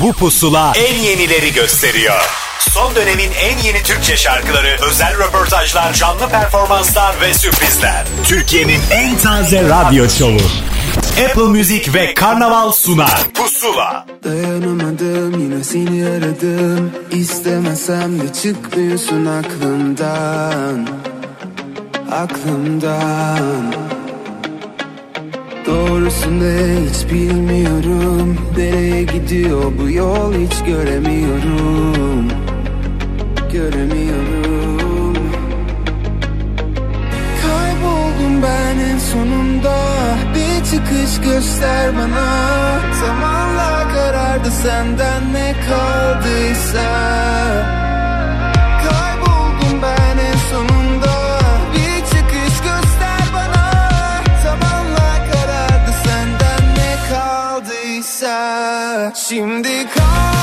Bu pusula en yenileri gösteriyor. Son dönemin en yeni Türkçe şarkıları, özel röportajlar, canlı performanslar ve sürprizler. Türkiye'nin en taze radyo şovu. Apple Music ve Karnaval sunar. Pusula. Dayanamadım yine seni aradım İstemesem de çıkmıyorsun aklımdan Aklımdan Doğrusu ne hiç bilmiyorum. Nereye gidiyor bu yol hiç göremiyorum. Göremiyorum. Kayboldum ben en sonunda. Bir çıkış göster bana. Zamanla karardı senden ne kaldıysa Şimdi kal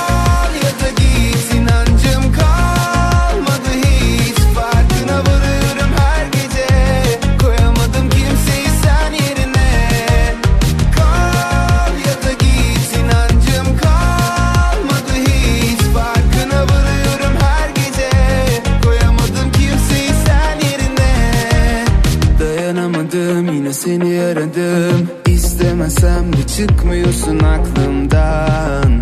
seni aradım. İstemesem de çıkmıyorsun aklımdan.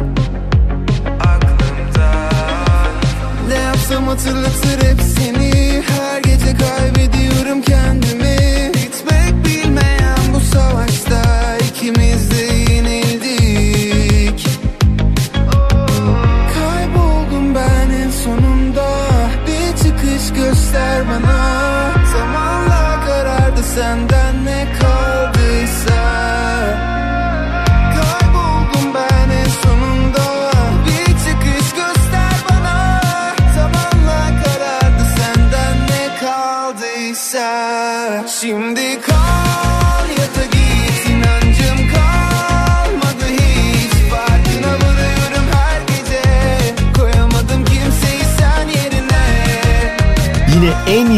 Ne yapsam hatırlatır hep seni. Her gece kaybediyorum kendimi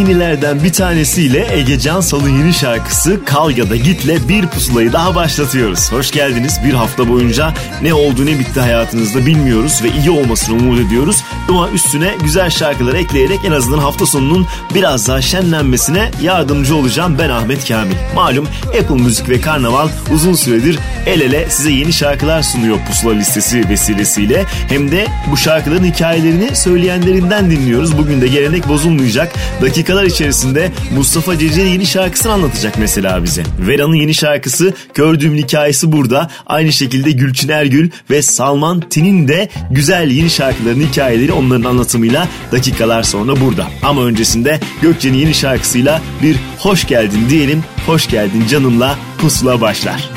yenilerden bir tanesiyle Ege Cansal'ın yeni şarkısı Kal ya da Git'le bir pusulayı daha başlatıyoruz. Hoş geldiniz. Bir hafta boyunca ne oldu ne bitti hayatınızda bilmiyoruz ve iyi olmasını umut ediyoruz. Ama üstüne güzel şarkılar ekleyerek en azından hafta sonunun biraz daha şenlenmesine yardımcı olacağım ben Ahmet Kamil. Malum Apple Müzik ve Karnaval uzun süredir el ele size yeni şarkılar sunuyor pusula listesi vesilesiyle. Hem de bu şarkıların hikayelerini söyleyenlerinden dinliyoruz. Bugün de gelenek bozulmayacak. Dakikalar içerisinde Mustafa Ceceli yeni şarkısını anlatacak mesela bize. Vera'nın yeni şarkısı Kördüğüm hikayesi burada. Aynı şekilde Gülçin Ergül ve Salman Tin'in de güzel yeni şarkıların hikayeleri onların anlatımıyla dakikalar sonra burada. Ama öncesinde Gökçe'nin yeni şarkısıyla bir hoş geldin diyelim. Hoş geldin canımla pusula başlar.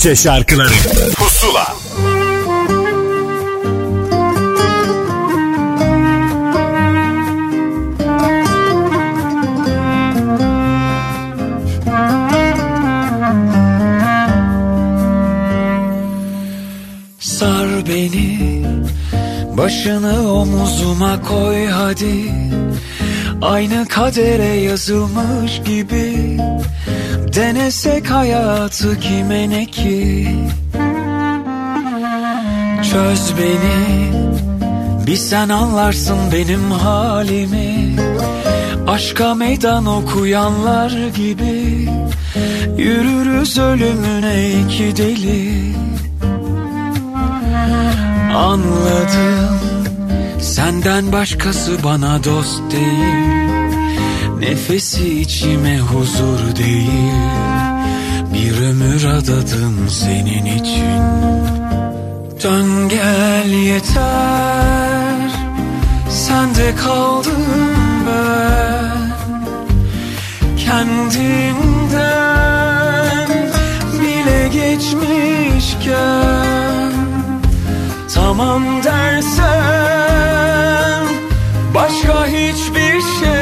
Türkçe şarkıları. Pusula. Sar beni Başını omuzuma koy hadi. Aynı kadere yazılmış gibi Denesek hayatı kime ne ki? Çöz beni Bir sen anlarsın benim halimi. Aşka meydan okuyanlar gibi Yürürüz ölümüne iki deli. Anladım Senden başkası bana dost değil Nefesi içime huzur değil Bir ömür adadım senin için. Dön gel yeter Sende kaldım ben. Kendimden bile geçmişken Tamam dersen Başka hiçbir şey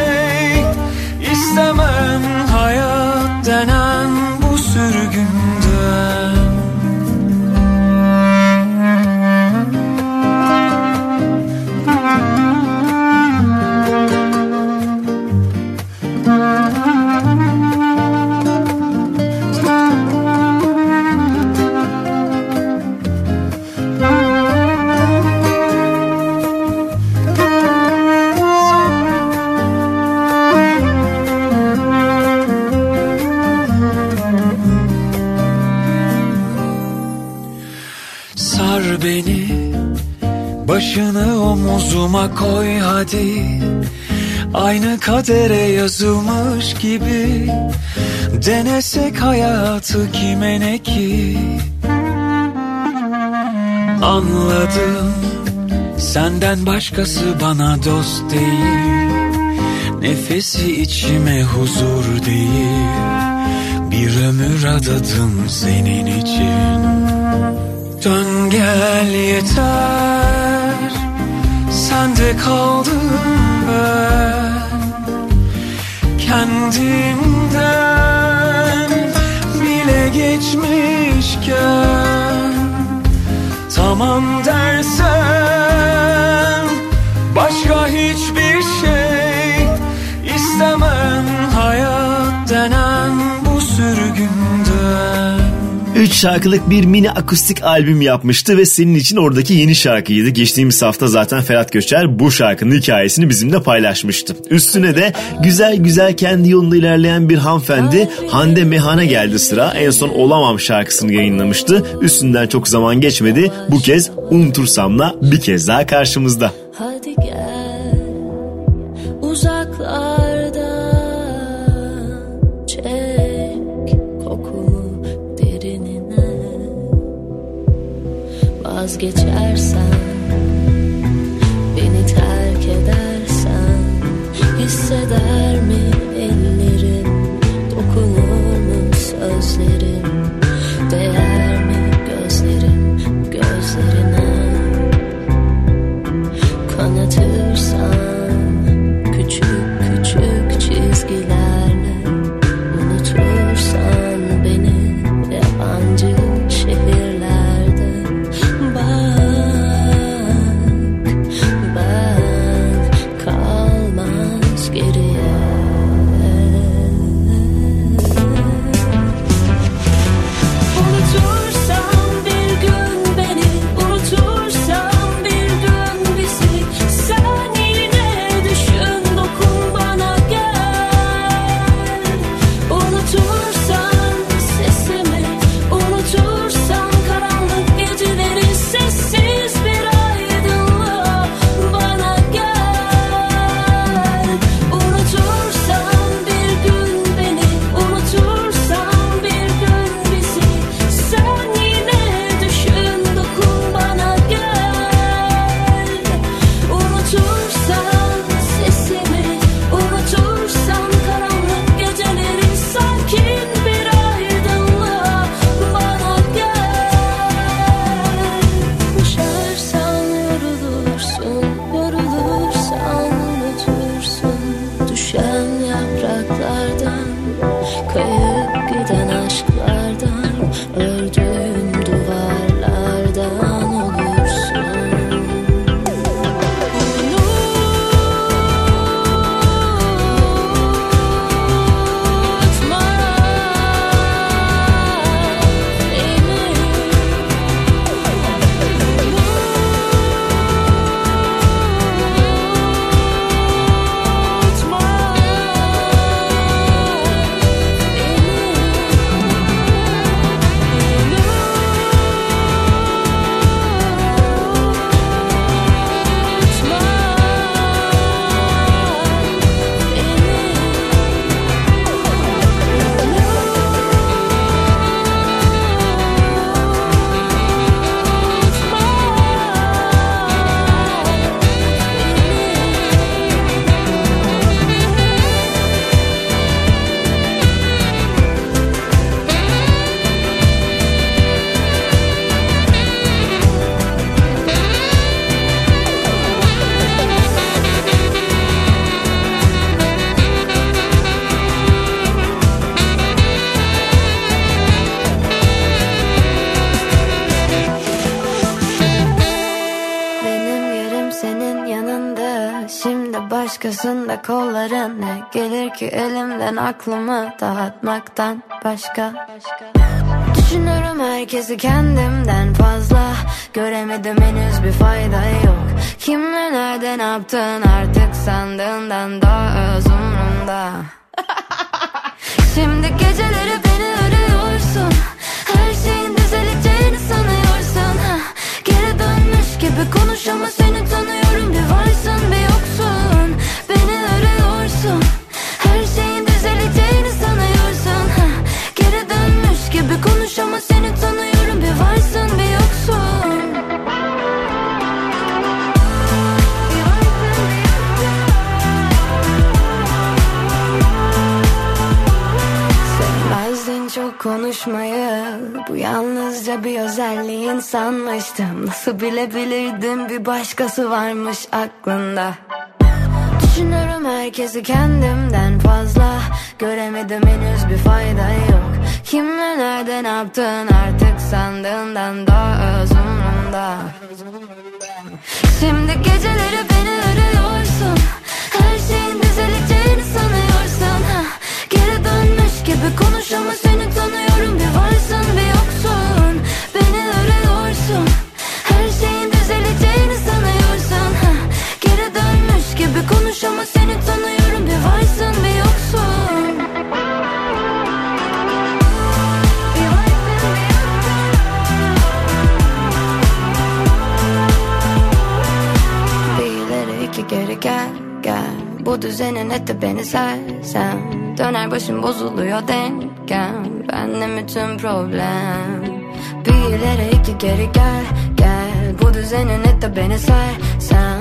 istemem Hayat denen koy hadi. Aynı kadere yazılmış gibi Denesek hayatı kime ne ki? Anladım Senden başkası bana dost değil. Nefesi içime huzur değil. Bir ömür adadım senin için. Dön gel yeter Sende kaldım ben. Kendimden bile geçmişken. Tamam dersen Başka hiçbir şey istemem. Hayat denen 3 şarkılık bir mini akustik albüm yapmıştı ve senin için oradaki yeni şarkıydı. Geçtiğimiz hafta zaten Ferhat Göçer bu şarkının hikayesini bizimle paylaşmıştı. Üstüne de güzel güzel kendi yolunda ilerleyen bir hanımefendi Hande Mehan'a geldi sıra. En son Olamam şarkısını yayınlamıştı. Üstünden çok zaman geçmedi. Bu kez Unutursam'la bir kez daha karşımızda. Hadi gel vazgeçersen aklımı dağıtmaktan başka. Düşünürüm herkesi kendimden fazla. Göremedim henüz bir fayda yok. Kimle nerede ne yaptın artık sandığından daha öz sanmıştım Nasıl bilebilirdim? Bir başkası varmış aklında Düşünürüm herkesi kendimden fazla. Göremedim henüz bir fayda yok. Kimle nerede ne yaptın artık sandığından daha öz umrumda Şimdi geceleri beni arıyorsun. Her şeyin düzeleceğini sanıyorsun. Ha. Geri dönmüş gibi konuş ama seni konuş ama seni tanıyorum. Bir varsın bir yoksun. Bir iki geri gel gel. Bu düzenin etti beni sersem. Döner başım bozuluyor dengem Benle bütün problem. Bir ileri iki geri gel gel. Bu düzenin etti beni sersem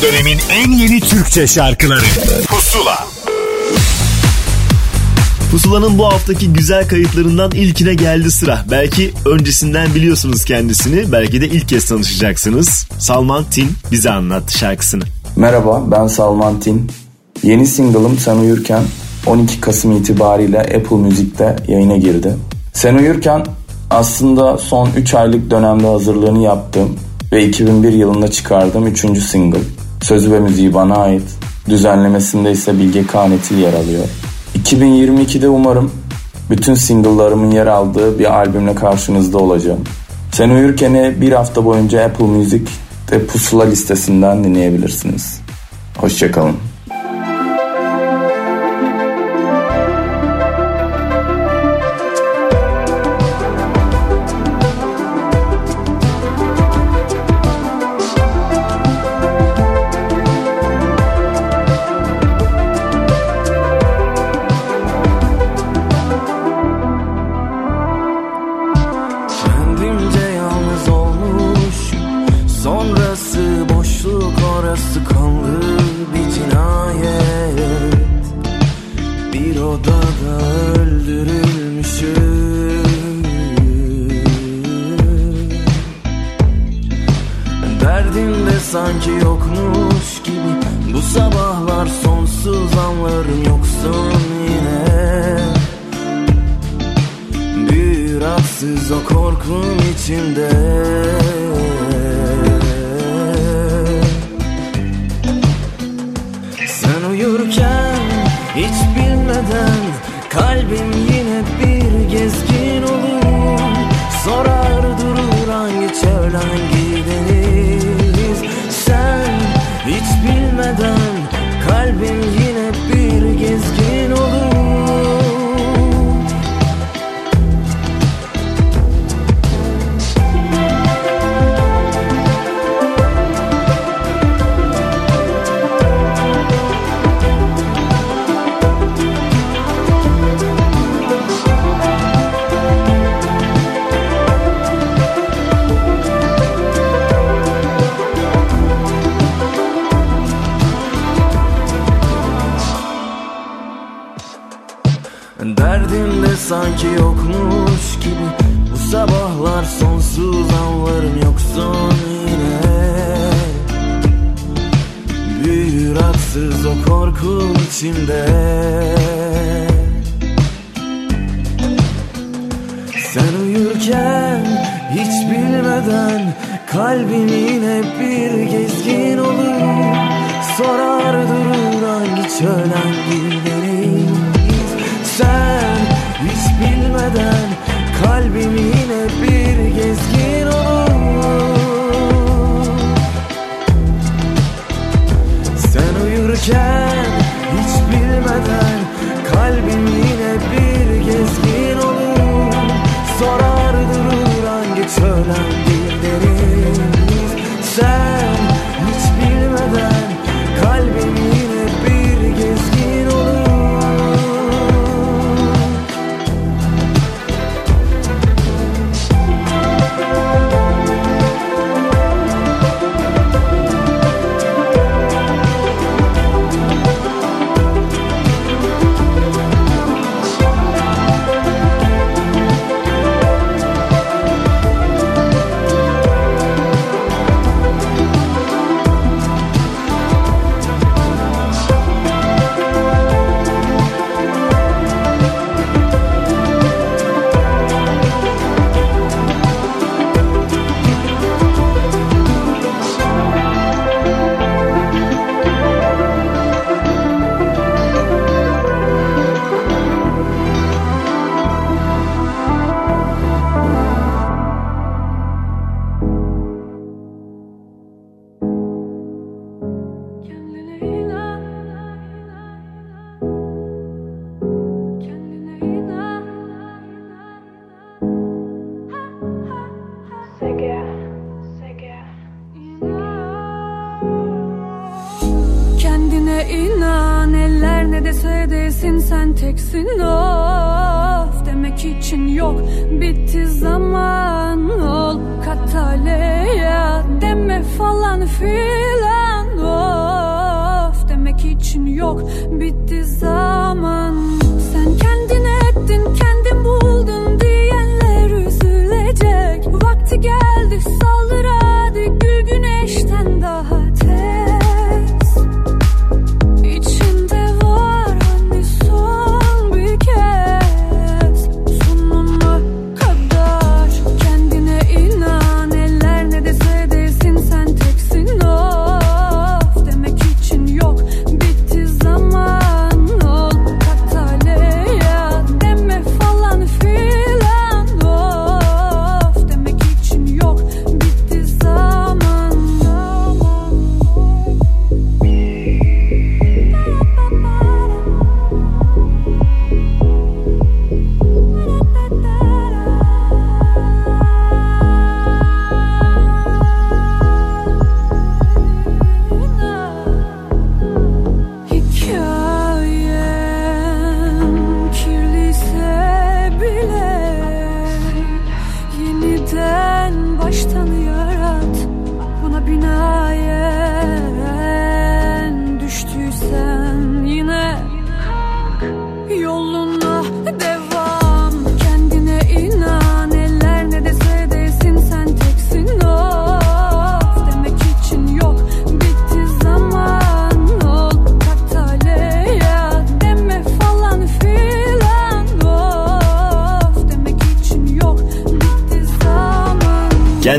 Son dönemin en yeni Türkçe şarkıları Pusula Pusula'nın bu haftaki güzel kayıtlarından ilkine geldi sıra. Belki öncesinden biliyorsunuz kendisini, belki de ilk kez tanışacaksınız. Salman Tin bize anlattı şarkısını. Merhaba ben Salman Tin. Yeni single'ım Sen Uyurken 12 Kasım itibariyle Apple Müzik'te yayına girdi. Sen Uyurken aslında son 3 aylık dönemde hazırlığını yaptığım ve 2001 yılında çıkardığım 3. single. Sözü ve müziği bana ait. Düzenlemesinde ise Bilge Kanetil yer alıyor. 2022'de umarım bütün single'larımın yer aldığı bir albümle karşınızda olacağım. Sen Uyurken'i bir hafta boyunca Apple Music'te pusula listesinden dinleyebilirsiniz. Hoşçakalın.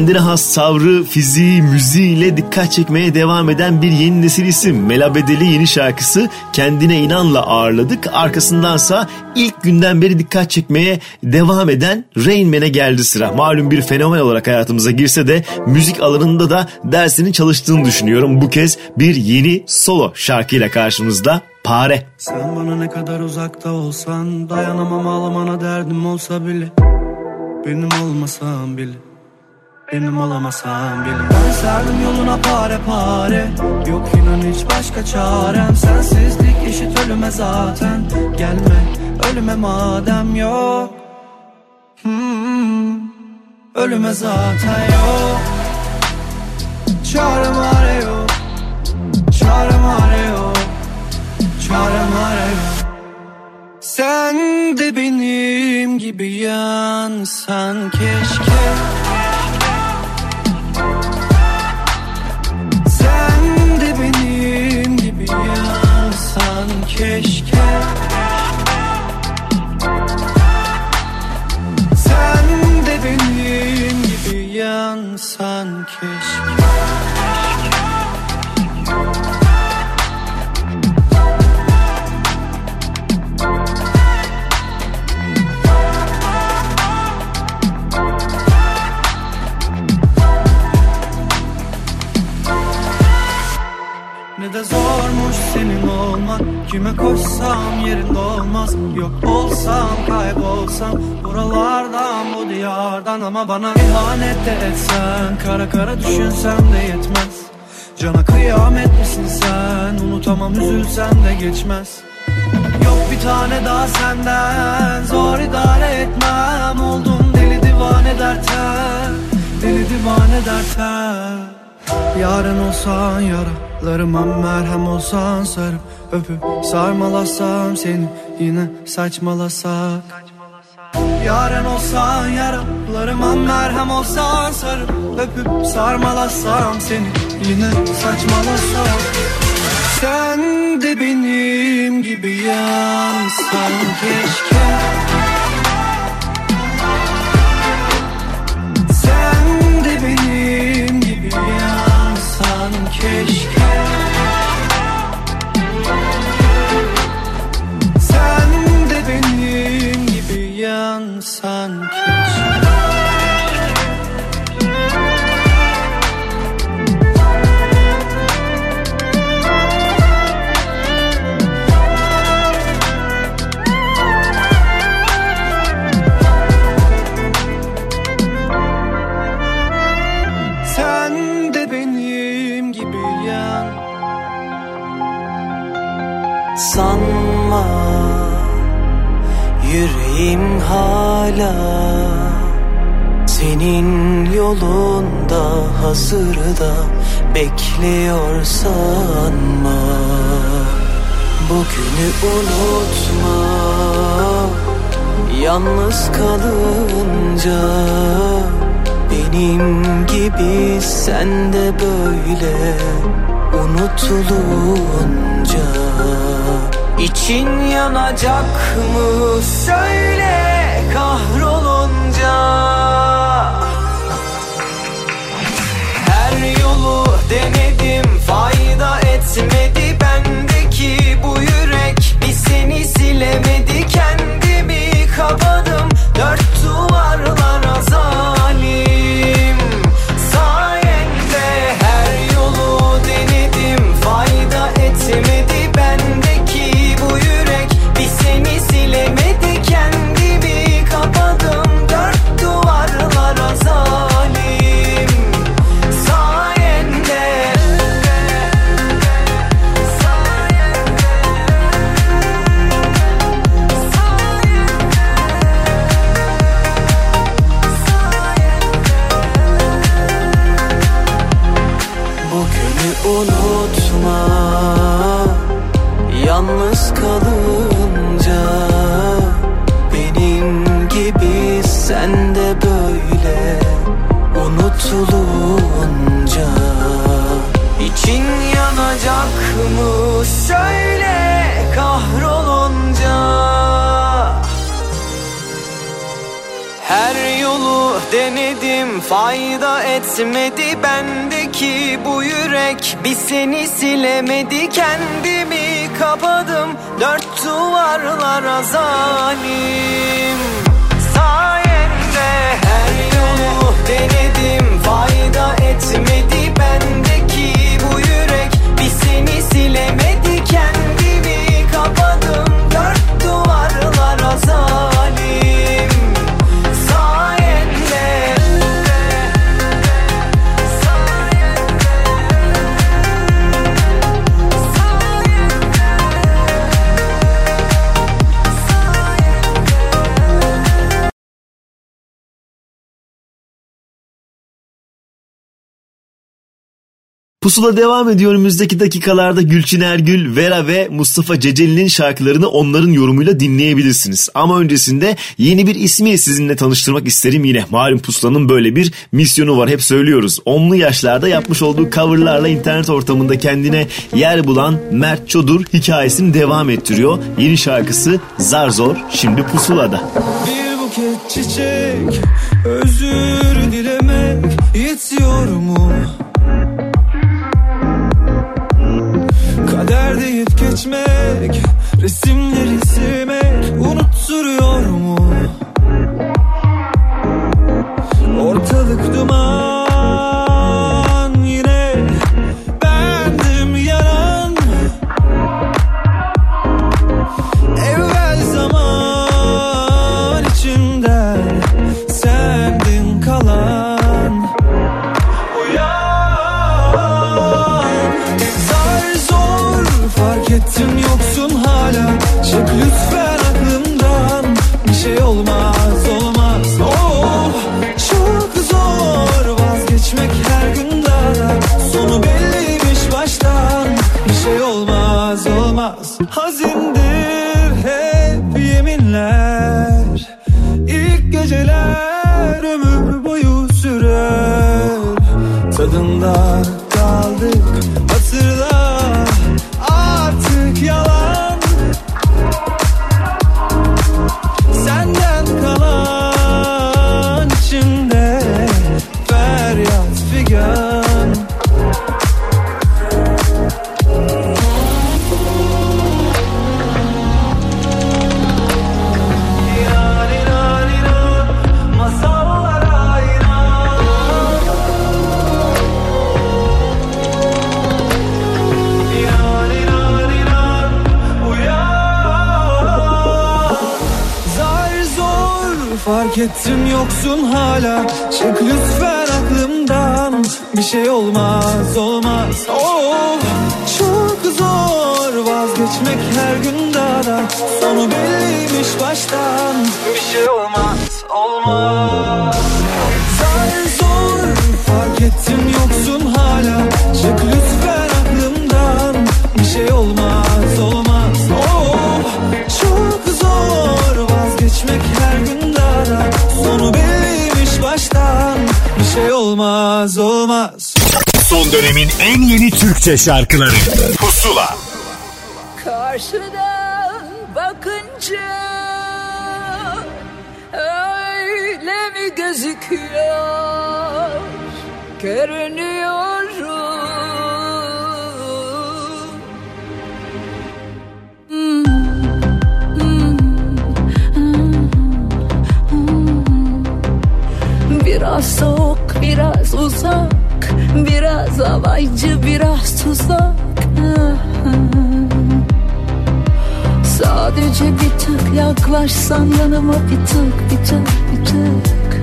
Kendine has savrı, fiziği, müziğiyle dikkat çekmeye devam eden bir yeni nesil isim. Mela Bedeli yeni şarkısı Kendine İnan'la ağırladık. Arkasındansa ilk günden beri dikkat çekmeye devam eden Rain Man'e geldi sıra. Malum bir fenomen olarak hayatımıza girse de müzik alanında da dersini çalıştığını düşünüyorum. Bu kez bir yeni solo şarkıyla karşımızda Pare. Sen bana ne kadar uzakta olsan Dayanamam ağlamana derdim olsa bile Benim olmasan bile Benim olamasan bile Ben serdim yoluna pare pare. Yok inan hiç başka çarem. Sensizlik eşit ölüme zaten. Gelme ölüme madem yok. Hmm, Ölüme zaten yok. Çarem are yok. Çarem are yok. Çarem are yok. Sen de benim gibi yansan keşke yansan keşke. Sen de benim gibi yansan keşke. Ne de zormuş senin olmak Kime koşsam yerinde olmaz. Yok olsam kaybolsam Buralardan bu diyardan. Ama bana ihanet de etsen Kara kara düşünsem de yetmez. Cana kıyamet misin sen? Unutamam üzülsen de geçmez. Yok bir tane daha senden Zor idare etmem. Oldum deli divane derten Deli divane derten Yarın olsan yaralarıma merhem olsan sarıp öpüp sarmalasam seni yine saçmalasak. Yarın olsan yaralarıma merhem olsan sarıp öpüp sarmalasam seni yine saçmalasak. Sen de benim gibi yansan keşke keşke. Sen de benim gibi yansan hala Senin yolunda hazırda bekliyor sanma Bugünü unutma Yalnız kalınca Benim gibi sen de böyle Unutulunca. İçin yanacak mı? Söyle kahrolunca. Her yolu denedim fayda etmedi bendeki bu yürek. Bir seni silemedi kendimi kapadım. Dört duvarlara Unutulunca İçin yanacak mı söyle kahrolunca. Her yolu denedim fayda etmedi bendeki bu yürek. Bir seni silemedi kendimi kapadım. Dört duvarlara zalim. Sayende her yolu denedim fayda etmedi bendeki bu yürek. Bir seni silemedi Pusula devam ediyor önümüzdeki dakikalarda Gülçin Ergül, Vera ve Mustafa Ceceli'nin şarkılarını onların yorumuyla dinleyebilirsiniz. Ama öncesinde yeni bir ismi sizinle tanıştırmak isterim yine. Malum Pusula'nın böyle bir misyonu var hep söylüyoruz. Onlu yaşlarda yapmış olduğu coverlarla internet ortamında kendine yer bulan Mert Çodur hikayesini devam ettiriyor. Yeni şarkısı Zar Zor şimdi Pusula'da. Bir buket çiçek özür dilemek yetiyor mu? Geçmek resimleri silmek unutturuyor mu? Türkçe şarkıları Pusula Karşıdan bakınca öyle mi gözüküyor? Görünüyorum. Hmm, hmm, hmm. Biraz soğuk, biraz uzak Biraz alaycı, biraz tuzak. Sadece bir tık yaklaşsan yanıma bir tık, bir tık, bir tık.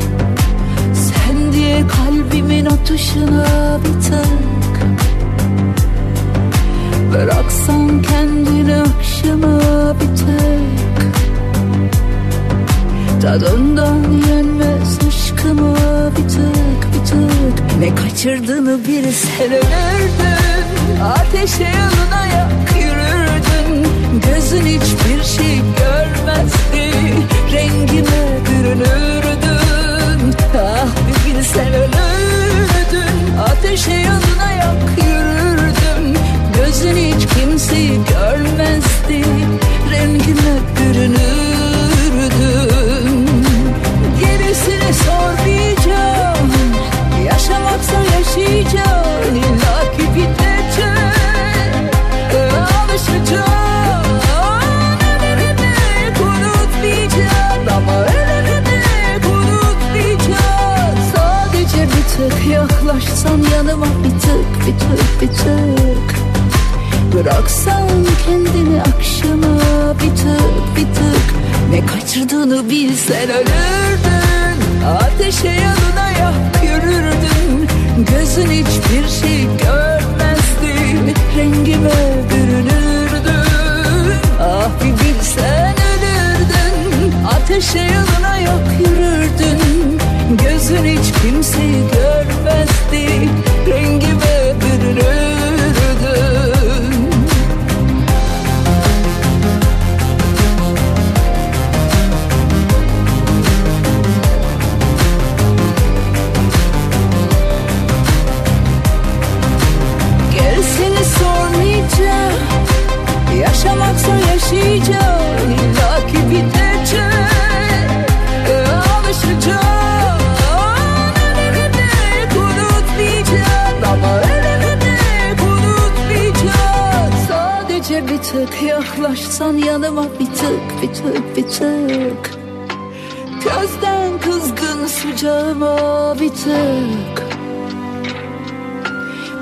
Sen diye kalbimin atışına bir tık. Bıraksan kendini akşama bir tık. Tadından yenmez aşkıma bir tık bir tık Ne kaçırdığını bilsen ölürdün. Ateşe yanına yak yürürdün. Gözün hiçbir şey görmezdi. Rengime bürünürdün. Ah bir bilsen ölürdün. Ateşe yanına yak yürürdün. Gözün hiç kimseyi görmezdi. Rengime bürünürdün. Gerisini sormayacağım İlla ki bitecek Alışacağım Ölümüne unutmayacağım Ama ölümüne unutmayacağım Sadece bir tık yaklaşsan yanıma bir tık bir tık Bıraksan kendini akşama bir tık bir tık. Ne kaçırdığını bilsen ölürdün. Ateşe yanına yak yürürdün Gözün hiçbir şey görmezdi. Rengime bürünürdün Ah bir bilsen ölürdün. Ateşe yanına yak Gözün hiç kimseyi görmezdi yaklaşsan yanıma bir tık bir tık bir tık. Gözden kızgın sıcağıma bir tık.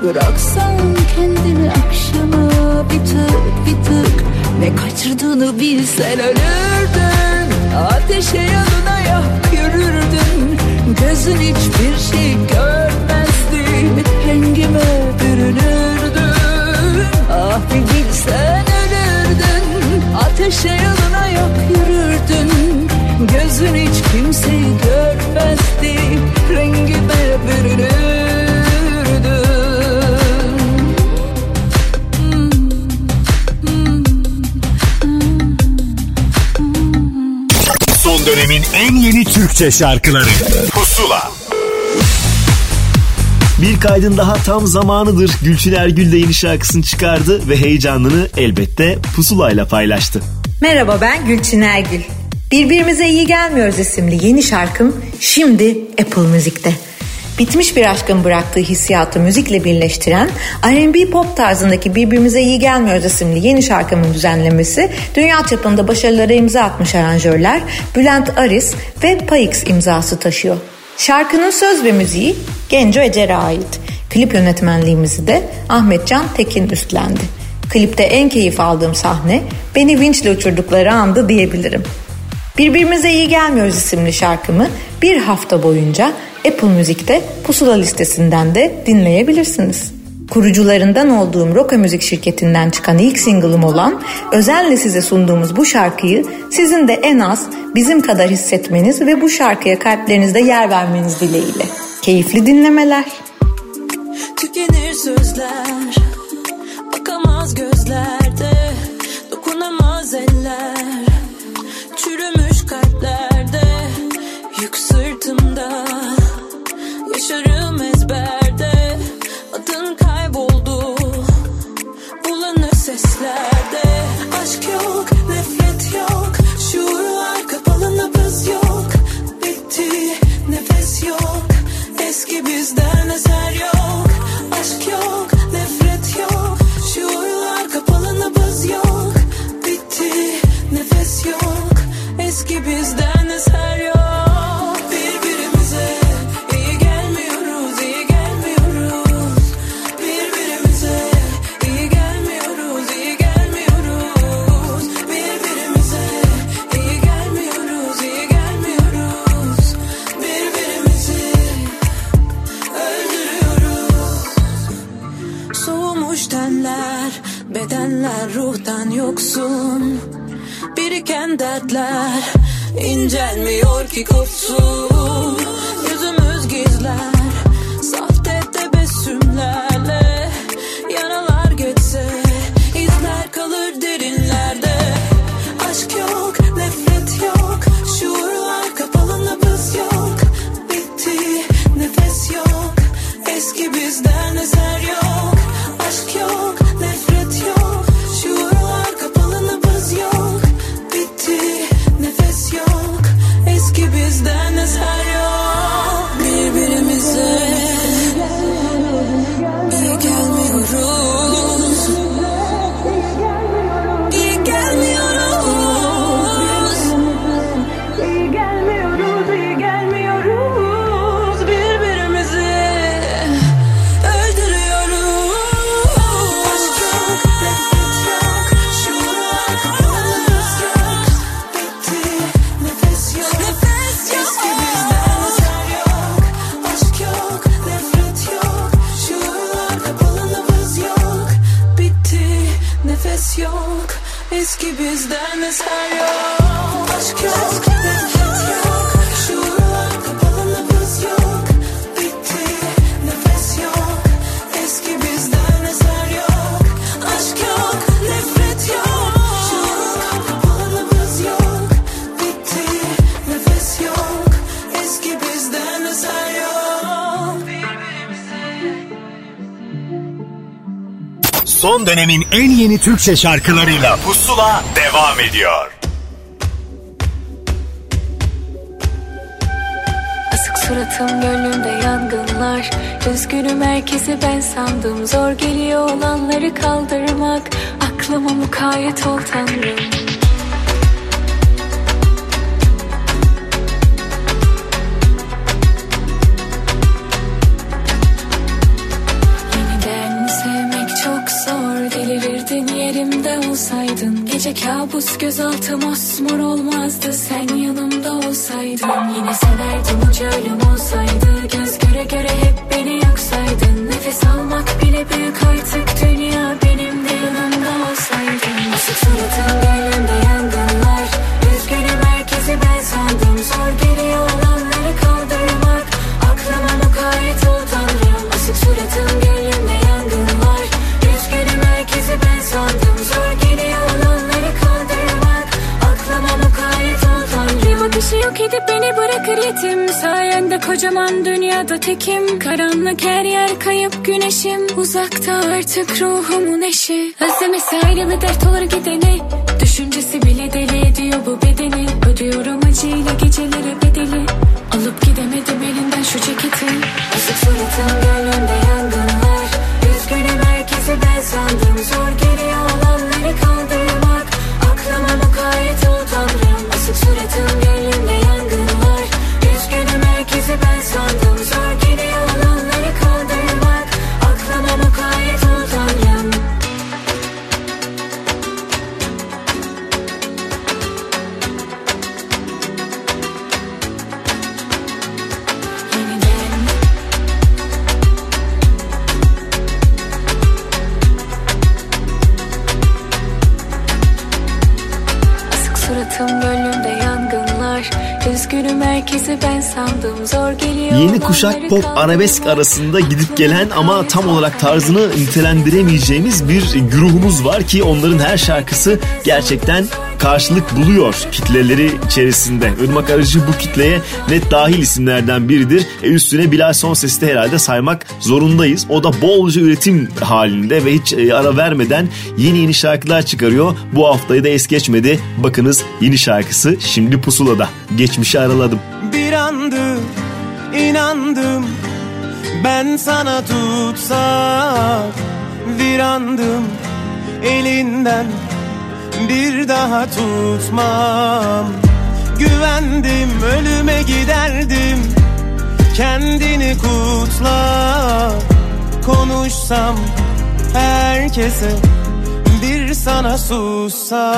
Bıraksan kendini akşama bir tık bir tık. Ne kaçırdığını bilsen ölürdün. Ateşe yanına yak yürürdün. Gözün hiçbir şey görmezdi. Rengime bürünürdün. Ah bir bilsen Ateşe yanına yak yürürdün. Gözün hiç kimseyi görmezdi. Rengime bürünürdün Son dönemin en yeni Türkçe şarkıları Bir kaydın daha tam zamanıdır. Gülçin Ergül de yeni şarkısını çıkardı ve heyecanını elbette pusulayla paylaştı. Merhaba ben Gülçin Ergül. Birbirimize iyi gelmiyoruz isimli yeni şarkım şimdi Apple Müzik'te. Bitmiş bir aşkın bıraktığı hissiyatı müzikle birleştiren R&B pop tarzındaki Birbirimize iyi gelmiyoruz isimli yeni şarkımın düzenlemesi dünya çapında başarılara imza atmış aranjörler Bülent Aris ve Payix imzası taşıyor. Şarkının söz ve müziği Genco Ecer'e ait. Klip yönetmenliğimizi de Ahmet Can Tekin üstlendi. Klipte en keyif aldığım sahne beni vinçle uçurdukları andı diyebilirim. Birbirimize iyi gelmiyoruz isimli şarkımı bir hafta boyunca Apple Müzik'te pusula listesinden de dinleyebilirsiniz. Kurucularından olduğum Roka Müzik şirketinden çıkan ilk single'ım olan özenle size sunduğumuz bu şarkıyı sizin de en az bizim kadar hissetmeniz ve bu şarkıya kalplerinizde yer vermeniz dileğiyle. Keyifli dinlemeler. Tükenir sözler Dertler incelmiyor ki kopsun Yüzümüz gizler, Eski bizden eser yok. Aşk yok, Son dönemin en yeni Türkçe şarkılarıyla Pusula devam ediyor. Asık suratım gönlümde yangınlar. Üzgünüm herkesi ben sandım. Zor geliyor olanları kaldırmak. Aklıma mukayyet ol Tanrım kabus gözaltı mosmor olmazdı. Sen yanımda olsaydın Yine severdim ucu ölüm olsaydı. Göz göre göre hep beni yaksaydın Nefes almak bile büyük artık Dünya. Benim de yanımda olsaydın. Asık suratın gönlümde yangınlar. Üzgünüm herkesi ben sandım. Zor geliyor olanları kaldırmak. Aklıma mukayyet ol yok edip beni bırakır yetim. Sayende kocaman dünyada tekim. Karanlık her yer kayıp güneşim. Uzakta artık ruhumun eşi. Özlemesi ayrı bir dert olur gideni. Düşüncesi bile deli ediyor bu bedeni. Ödüyorum acıyla gecelere bedeli. Alıp gidemedim elinden şu ceketi. Asık suratın gönlümde yangınlar. Üzgünüm herkesi ben sandım. Zor geliyor olanları kaldırmak suratım gönlümde yangınlar Üzgünüm herkesi ben sandım Zor geliyor Yeni kuşak pop arabesk arasında gidip gelen ama tam olarak tarzını nitelendiremeyeceğimiz bir güruhumuz var ki onların her şarkısı gerçekten karşılık buluyor kitleleri içerisinde. Irmak Arıcı bu kitleye net dahil isimlerden biridir. E üstüne Bilal Sonses'i de herhalde saymak zorundayız. O da bolca üretim halinde ve hiç e, ara vermeden yeni yeni şarkılar çıkarıyor. Bu haftayı da es geçmedi. Bakınız yeni şarkısı şimdi pusulada. Geçmişi araladım. Bir andı inandım. Ben sana tutsak bir andım elinden bir daha tutmam. Güvendim ölüme giderdim. Kendini kutla. Konuşsam herkese sana sussa.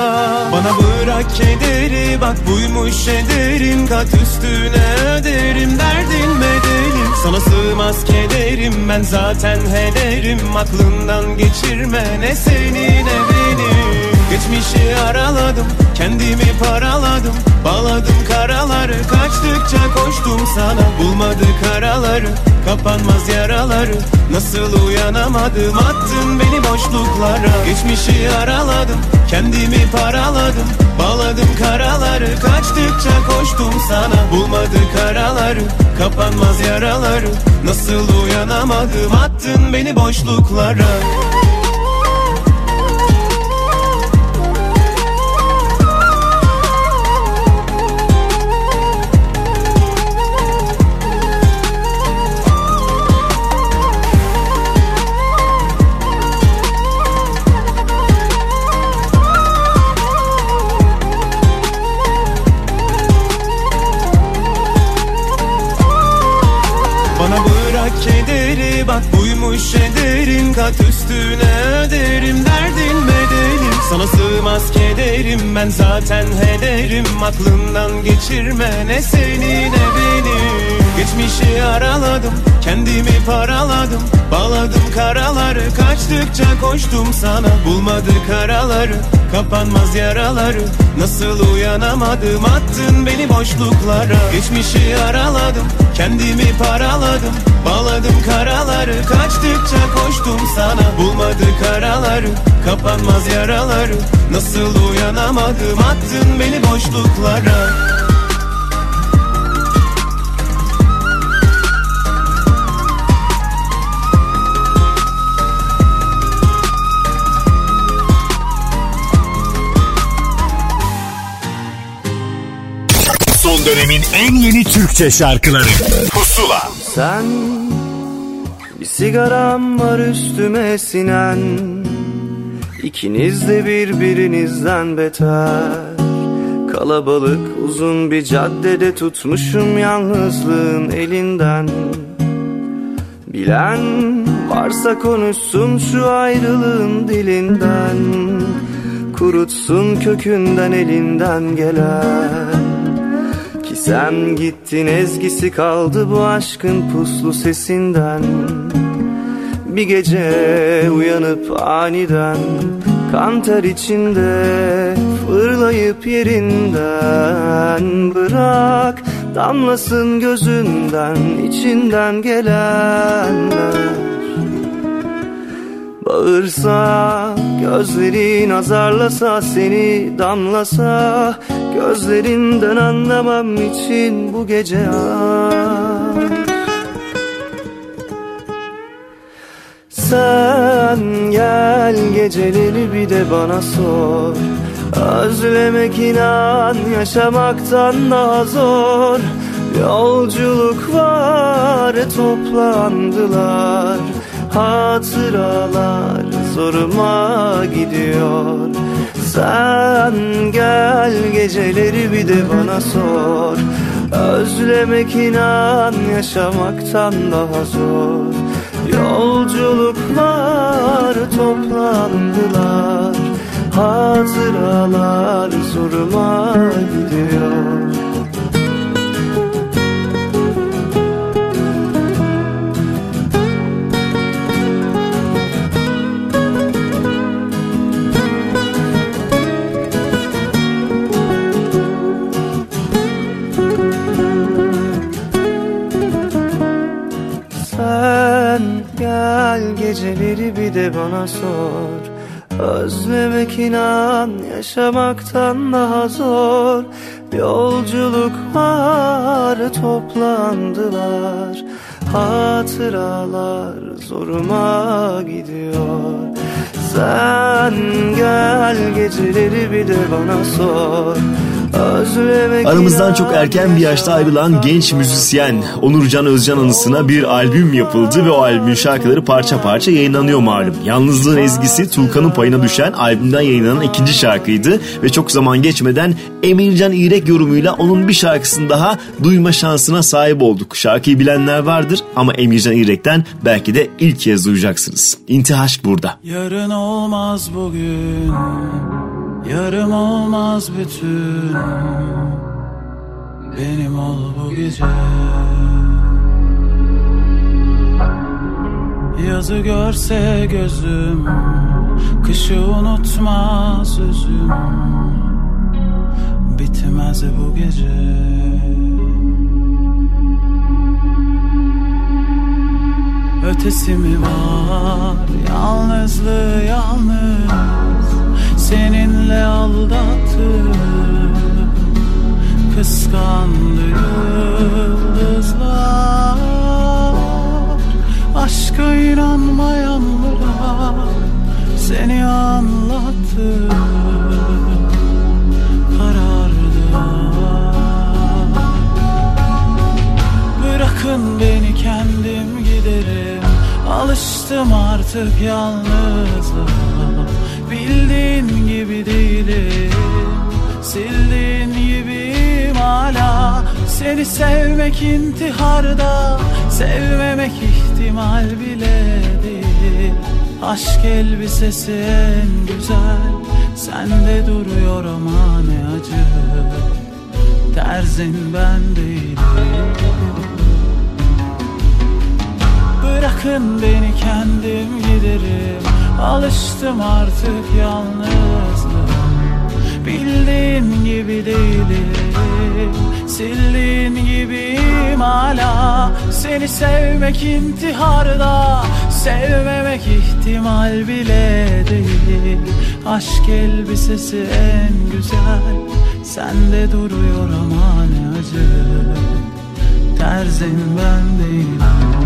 Bana bırak kederi bak buymuş ederim. Kat üstüne öderim derdin bedelim Sana sığmaz kederim ben zaten hederim. Aklından geçirme ne seni ne beni Geçmişi araladım kendimi paraladım. Bağladım karaları kaçtıkça koştum sana. Bulmadık araları kapanmaz yaraları. Nasıl uyanamadım attın beni boşluklara. Geçmişi araladım kendimi paraladım. Bağladım karaları kaçtıkça koştum sana. Bulmadık araları kapanmaz yaraları. Nasıl uyanamadım attın beni boşluklara Kat üstüne Sığmaz kederim ben zaten hederim. Aklından geçirme ne seni ne beni Geçmişi araladım kendimi paraladım. Bağladım karaları kaçtıkça koştum sana. Bulmadık araları kapanmaz yaraları. Nasıl uyanamadım attın beni boşluklara. Geçmişi araladım kendimi paraladım. Bağladım karaları kaçtıkça koştum sana. Bulmadık araları kapanmaz yaraları. Nasıl uyanamadım attın beni boşluklara. Son dönemin en yeni Türkçe şarkıları. Pusula. Sen bir sigaram var üstüme sinen İkiniz de birbirinizden beter. Kalabalık uzun bir caddede tutmuşum yalnızlığın elinden. Bilen varsa konuşsun şu ayrılığın dilinden. Kurutsun kökünden elinden gelen. Ki sen gittin ezgisi kaldı bu aşkın puslu sesinden Bir gece uyanıp aniden Kanter içinde fırlayıp yerinden Bırak damlasın gözünden içinden gelenler. Bağırsa gözlerin azarlasa seni damlasa Gözlerinden anlamam için bu gece ağır Sen gel geceleri bir de bana sor. Özlemek inan yaşamaktan daha zor. Yolculuk var toplandılar. Hatıralar zoruma gidiyor. Sen gel geceleri bir de bana sor. Özlemek inan yaşamaktan daha zor Yolculuklar toplandılar. Hatıralar zoruma gidiyor geceleri bir de bana sor. Özlemek inan yaşamaktan daha zor. Yolculuk var toplandılar. Hatıralar zoruma gidiyor. Sen gel geceleri bir de bana sor Aramızdan çok erken bir yaşta ayrılan genç müzisyen Onurcan Özcan anısına bir albüm yapıldı ve o albümün şarkıları parça parça yayınlanıyor malum. Yalnızlığın ezgisi Tulkan'ın payına düşen albümden yayınlanan ikinci şarkıydı ve çok zaman geçmeden Emircan İrek yorumuyla onun bir şarkısını daha duyma şansına sahip olduk. Şarkıyı bilenler vardır ama Emircan İrek'ten belki de ilk kez duyacaksınız. İntihaşk burada. Yarın olmaz bugün Yarım olmaz bütün Benim ol bu gece. Yazı görse gözüm Kışı unutmaz özüm Bitmez bu gece. Ötesi mi var? Yalnızlığı yalnız Seninle aldattı Kıskandı yıldızlar. Aşka inanmayanlara Seni anlattı Karardı Bırakın beni kendim giderim Alıştım artık yalnızlığa Bildiğin gibi değilim. Sildiğin gibiyim hala. Seni sevmek intiharda Sevmemek ihtimal bile değil. Aşk elbisesi en güzel Sende duruyor ama ne acı. Terzin ben değilim. Bırakın beni kendim giderim Alıştım artık yalnızlığa. Bildiğin gibi değilim. Sildiğin gibiyim hala. Seni sevmek intiharda. Sevmemek ihtimal bile değil. Aşk elbisesi en güzel. Sende duruyor ama ne acı. Terzin ben değilim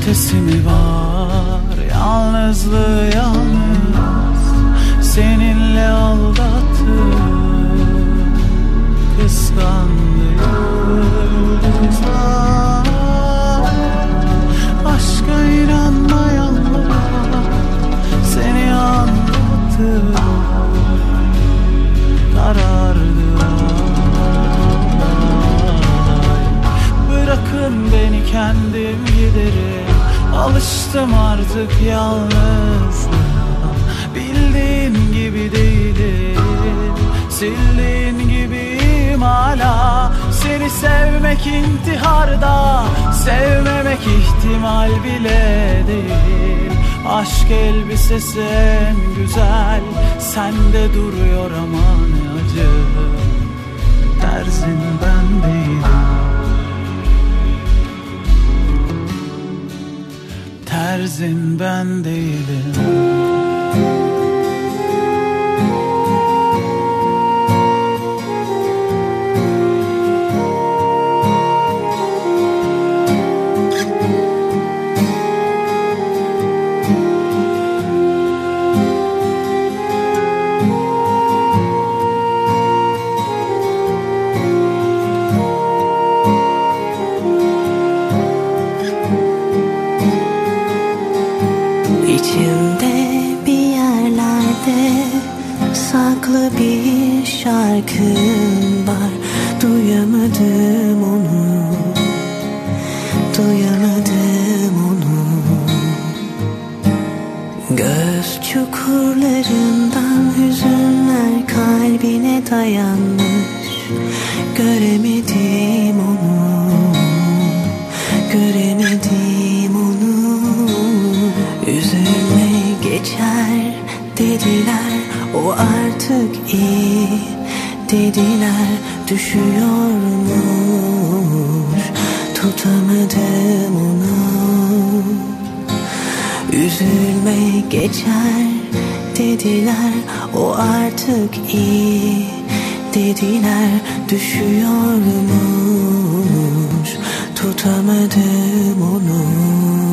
ötesi mi var? Yalnızlığı yalnız Seninle aldattım Kıskandım Aşka inanmayanlara Seni anlattım Karardı Bırakın beni kendim giderim. Alıştım artık yalnızlığa. Bildiğin gibi değilim Sildiğin gibiyim hala. Seni sevmek intiharda Sevmemek ihtimal bile değil. Aşk elbisesi en güzel Sende duruyor ama. Merzin ben değilim. bir şarkım var. Duyamadım onu. Duyamadım onu. Göz çukurlarından hüzünler kalbine dayanmış. Göremedim onu. Göremedim onu. Üzerime geçer dediler o an artık iyi Dediler düşüyormuş Tutamadım onu. Üzülme geçer dediler O artık iyi Dediler düşüyormuş Tutamadım onu.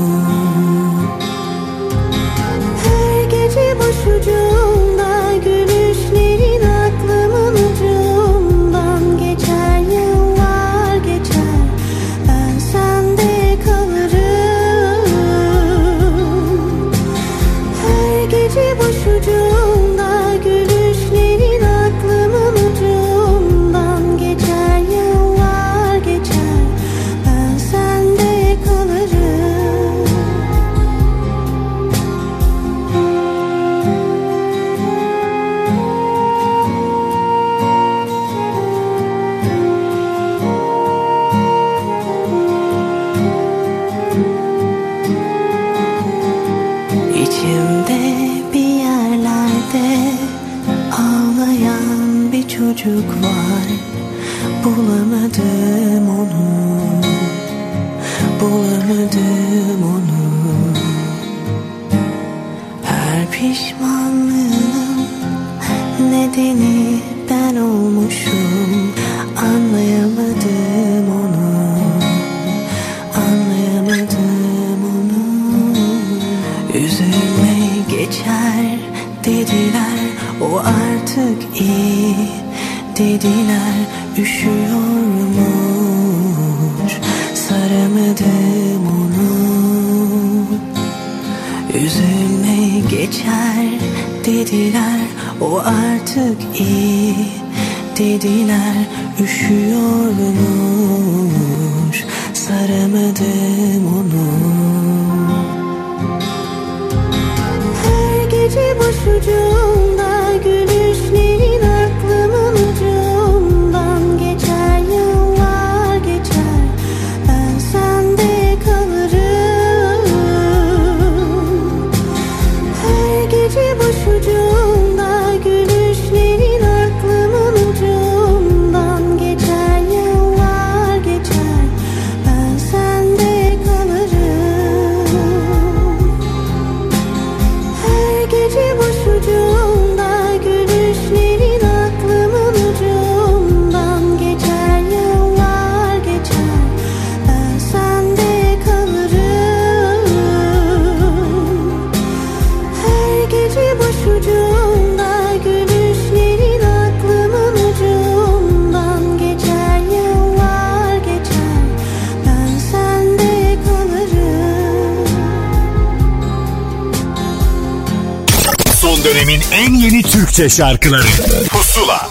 Türkçe şarkıları Pusula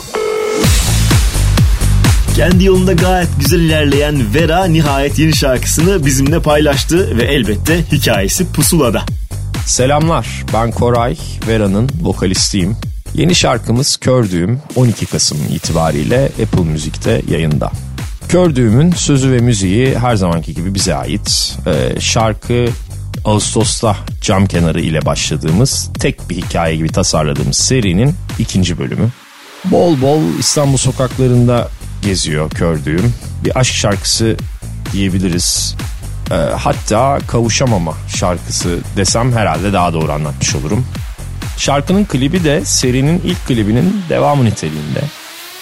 kendi yolunda gayet güzel ilerleyen Vera nihayet yeni şarkısını bizimle paylaştı ve elbette hikayesi pusulada. Selamlar ben Koray, Vera'nın vokalistiyim. Yeni şarkımız Kördüğüm 12 Kasım itibariyle Apple Müzik'te yayında. Kördüğüm'ün sözü ve müziği her zamanki gibi bize ait. Ee, şarkı Ağustos'ta cam kenarı ile başladığımız tek bir hikaye gibi tasarladığımız serinin ikinci bölümü. Bol bol İstanbul sokaklarında geziyor Kördüğüm. Bir aşk şarkısı diyebiliriz. Ee, hatta kavuşamama şarkısı desem herhalde daha doğru anlatmış olurum. Şarkının klibi de serinin ilk klibinin devamı niteliğinde.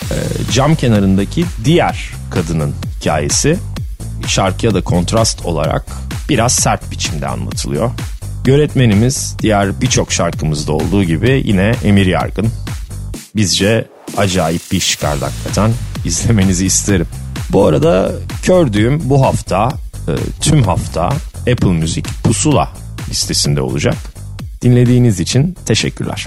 Ee, cam kenarındaki diğer kadının hikayesi şarkıya da kontrast olarak biraz sert biçimde anlatılıyor. Yönetmenimiz diğer birçok şarkımızda olduğu gibi yine Emir Yargın. Bizce acayip bir iş çıkardı hakikaten. İzlemenizi isterim. Bu arada Kördüğüm bu hafta e, tüm hafta Apple Müzik Pusula listesinde olacak. Dinlediğiniz için teşekkürler.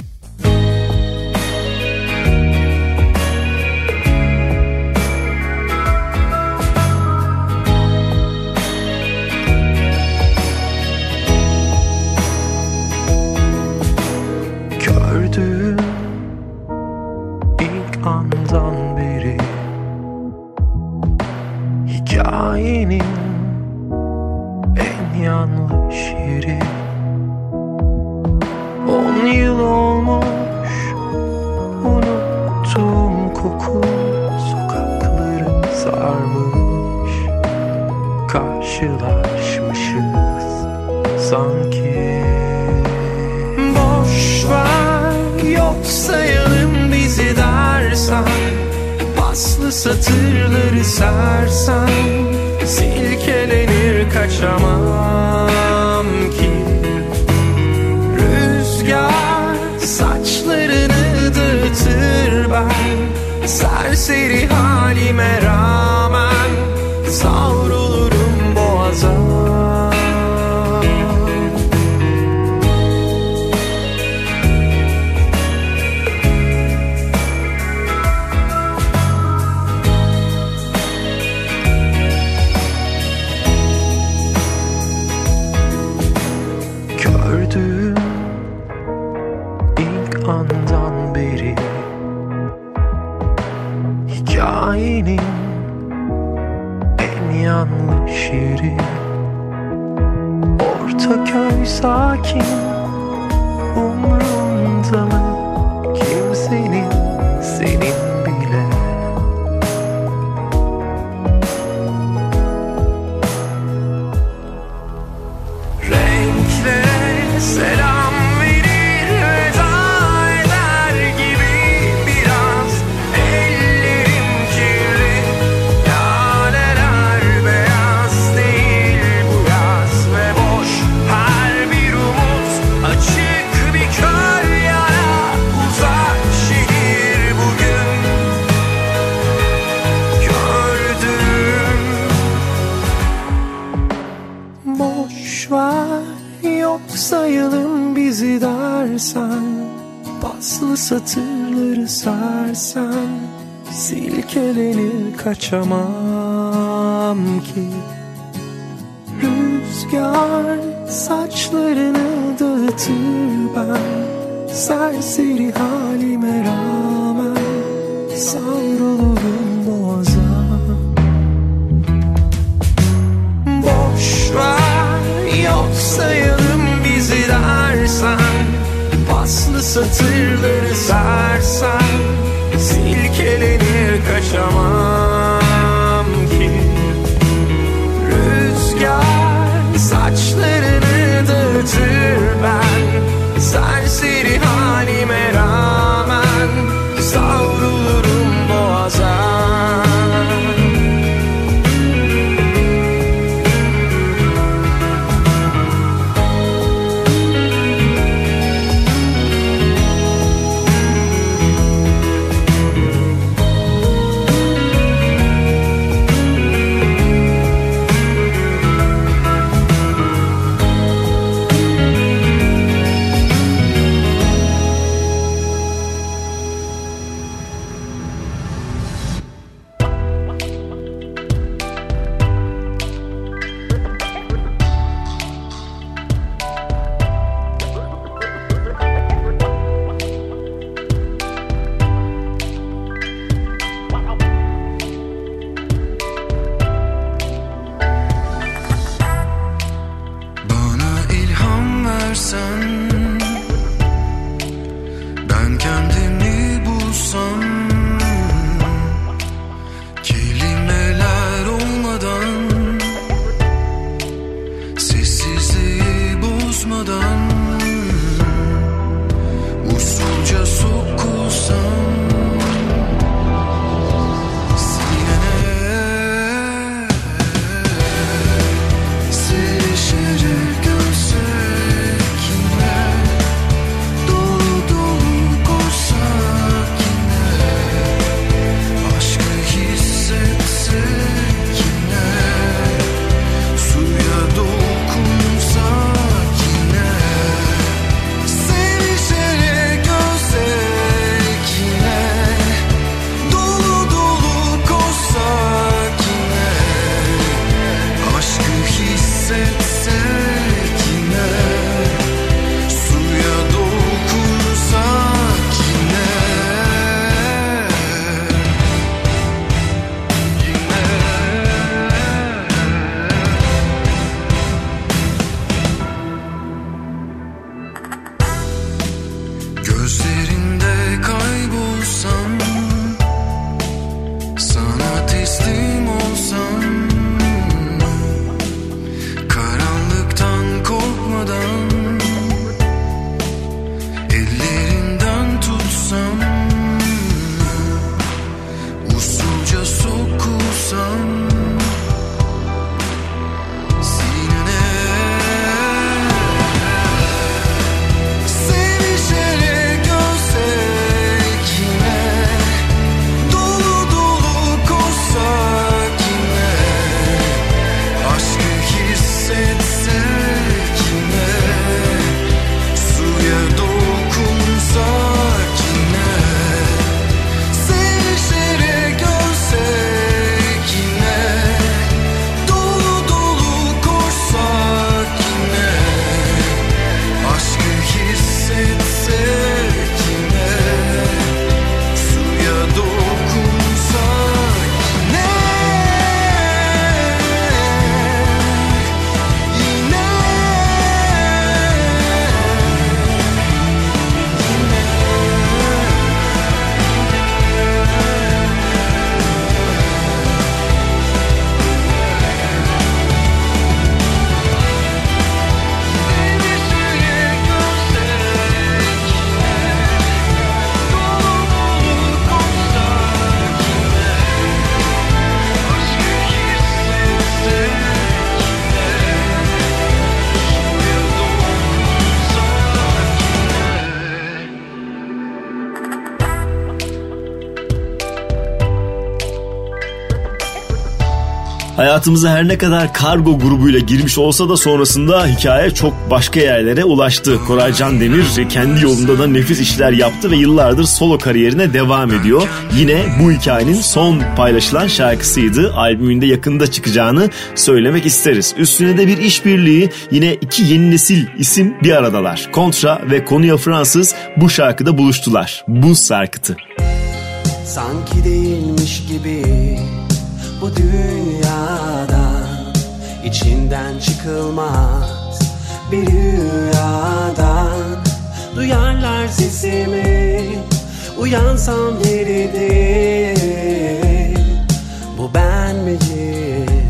Hikayenin en yanlış yeri Ortaköy sakin satırları sersen Silkelenir kaçamam ki. Rüzgar saçlarını dağıtır ben Serseri halime rağmen Savrulurum boğaza. Boş ver yok sayalım bizi dersen Paslı satırları sersen Silkelenir kaçamam Hayatımıza her ne kadar kargo grubuyla girmiş olsa da sonrasında hikaye çok başka yerlere ulaştı. Koray Can Demir kendi yolunda da nefis işler yaptı ve yıllardır solo kariyerine devam ediyor. Yine bu hikayenin son paylaşılan şarkısıydı. Albümünde yakında çıkacağını söylemek isteriz. Üstüne de bir işbirliği yine iki yeni nesil isim bir aradalar. Kontra ve Konya Fransız bu şarkıda buluştular. Buz Sarkıtı. Sanki değilmiş gibi bu dünyada içinden çıkılmaz bir rüyadan. Duyarlar sesimi uyansam biridir Bu ben miyim?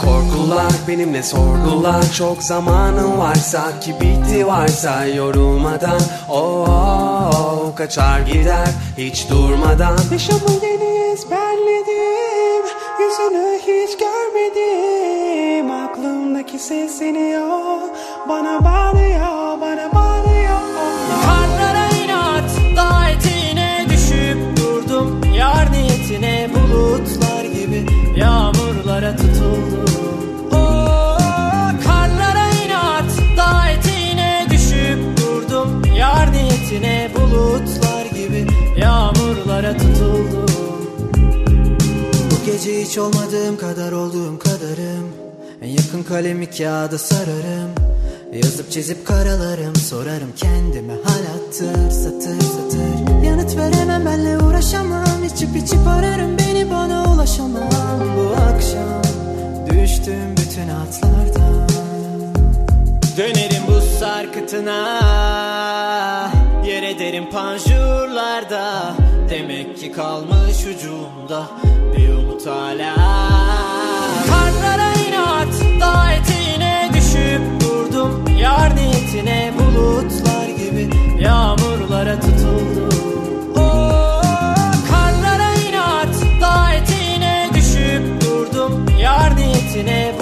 Korkular benimle sorgular. Çok zamanım varsa ki bitti varsa Yorulmadan. Oh, oh, oh, kaçar gider hiç durmadan. Yaşamı yeni ezberledim Yüzünü hiç görmedim. Aklımdaki sesleniyor Bana bağırıyor bana bağırıyor. Karlara inat dağ eteğine düşüp durdum. Yar niyetine bulutlar gibi yağmurlara tutuldum. Oo, gece hiç olmadığım kadar olduğum kadarım. En yakın kalemi kağıda sararım. Yazıp çizip karalarım Sorarım kendime. Halattır satır satır. Yanıt veremem benle uğraşamam. İçip içip ararım beni bana ulaşamam. Bu akşam düştüm bütün hatlardan. Dönerim bu sarkıtına ederim panjurlarda. Demek ki kalmış ucumda Bir umut hala. Karlara inat Dağ eteğine düşüp durdum Yar niyetine bulutlar gibi Yağmurlara tutuldum. Karlara inat Dağ düşüp durdum Yar niyetine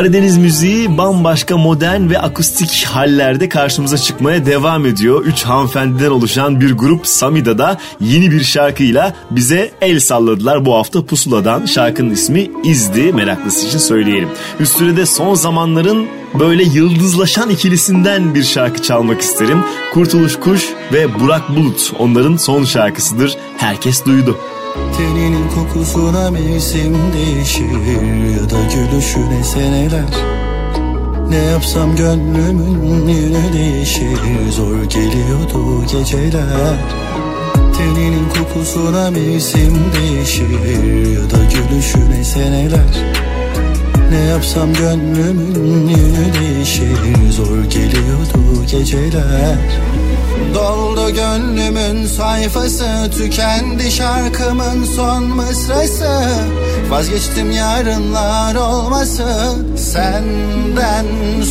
Karadeniz müziği bambaşka modern ve akustik hallerde karşımıza çıkmaya devam ediyor. Üç hanımefendiden oluşan bir grup Samida da yeni bir şarkıyla bize el salladılar bu hafta Pusula'dan. Şarkının ismi İzdi meraklısı için söyleyelim. Üstüne de son zamanların böyle yıldızlaşan ikilisinden bir şarkı çalmak isterim. Kurtuluş Kuş ve Burak Bulut onların son şarkısıdır. Herkes duydu. Teninin kokusuna mevsim değişir Ya da gülüşüne seneler. Ne yapsam gönlümün yönü değişir Zor geliyordu geceler. Teninin kokusuna mevsim değişir Ya da gülüşüne seneler. Ne yapsam gönlümün yönü değişir Zor geliyordu geceler Doldu gönlümün sayfası Tükendi şarkımın son mısrası. Vazgeçtim yarınlar olması Senden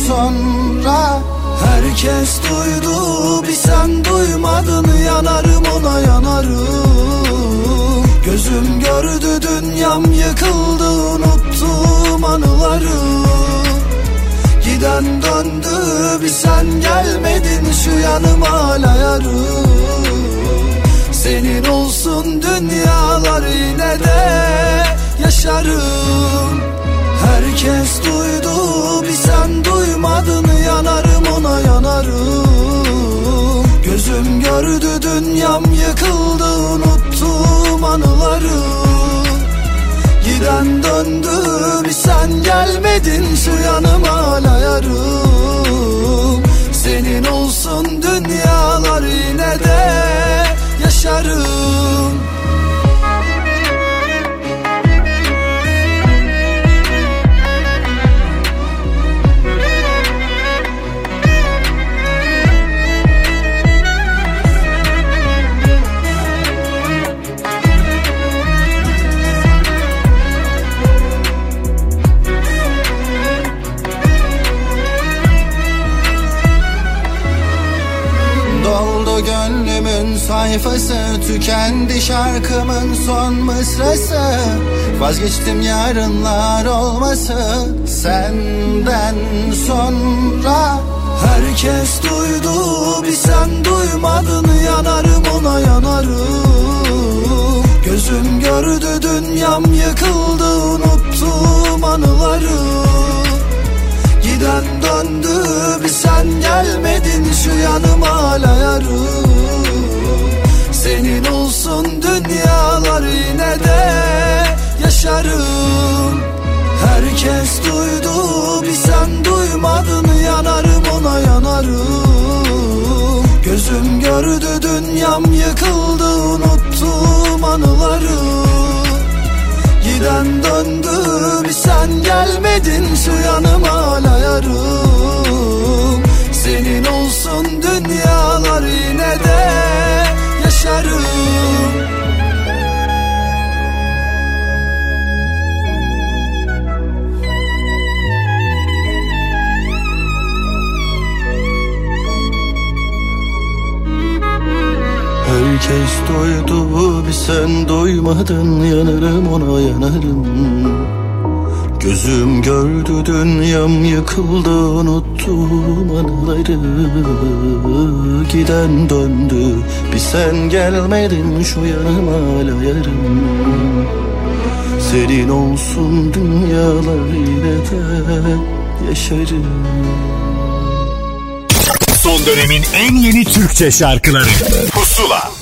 sonra. Herkes duydu bir sen duymadın Yanarım ona yanarım. Gözüm gördü dünyam yıkıldı Unuttum anıları Giden döndü bir sen gelmedin Şu yanıma hala Senin olsun dünyalar yine de yaşarım. Herkes duydu bir sen duymadın Yanarım ona yanarım. Gözüm gördü dünyam yıkıldı Unuttum anıları Giden döndü bir sen gelmedin Şu yanıma hala Senin olsun dünyalar yine de yaşarım sayfası Tükendi şarkımın son mısrası. Vazgeçtim yarınlar olması Senden sonra. Herkes duydu bir sen duymadın Yanarım ona yanarım. Gözüm gördü dünyam yıkıldı Unuttum anıları. Giden döndü bir sen gelmedin Şu yanıma hala olsun dünyalar yine de yaşarım. Herkes duydu bir sen duymadın Yanarım ona yanarım. Gözüm gördü dünyam yıkıldı Unuttum anıları. Giden döndü bir sen gelmedin Şu yanıma hala yarım. Senin olsun dünyalar yine de yaşarım doydu bir sen doymadın Yanarım ona yanarım. Gözüm gördü dünyam yıkıldı Unuttum anıları. Giden döndü bir sen gelmedin Şu yanıma hala yarım Senin olsun dünyalar yine de yaşarım. Son dönemin en yeni Türkçe şarkıları. Pusula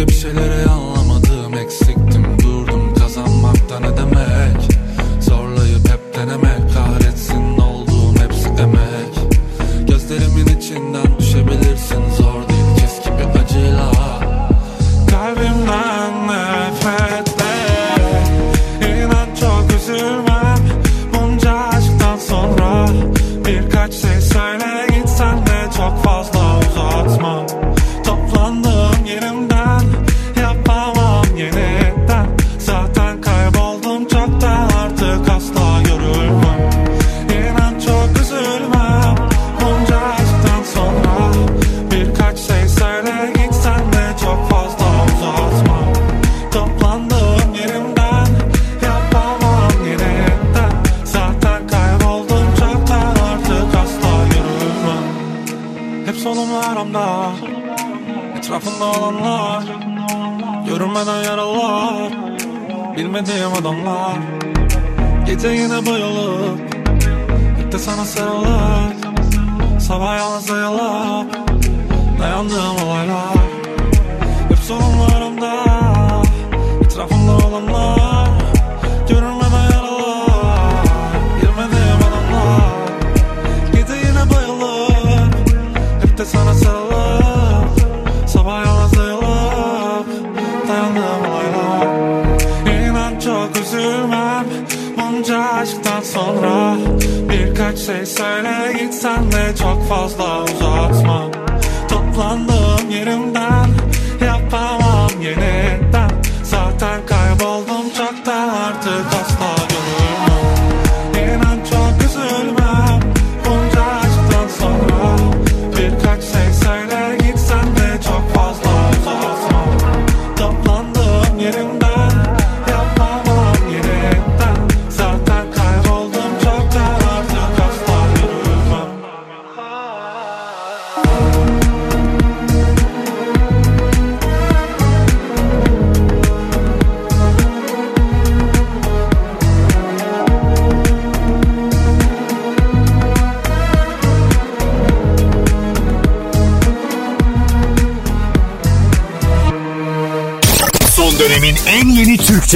Kaybedince bir şeyleri anlamadım Eksiktim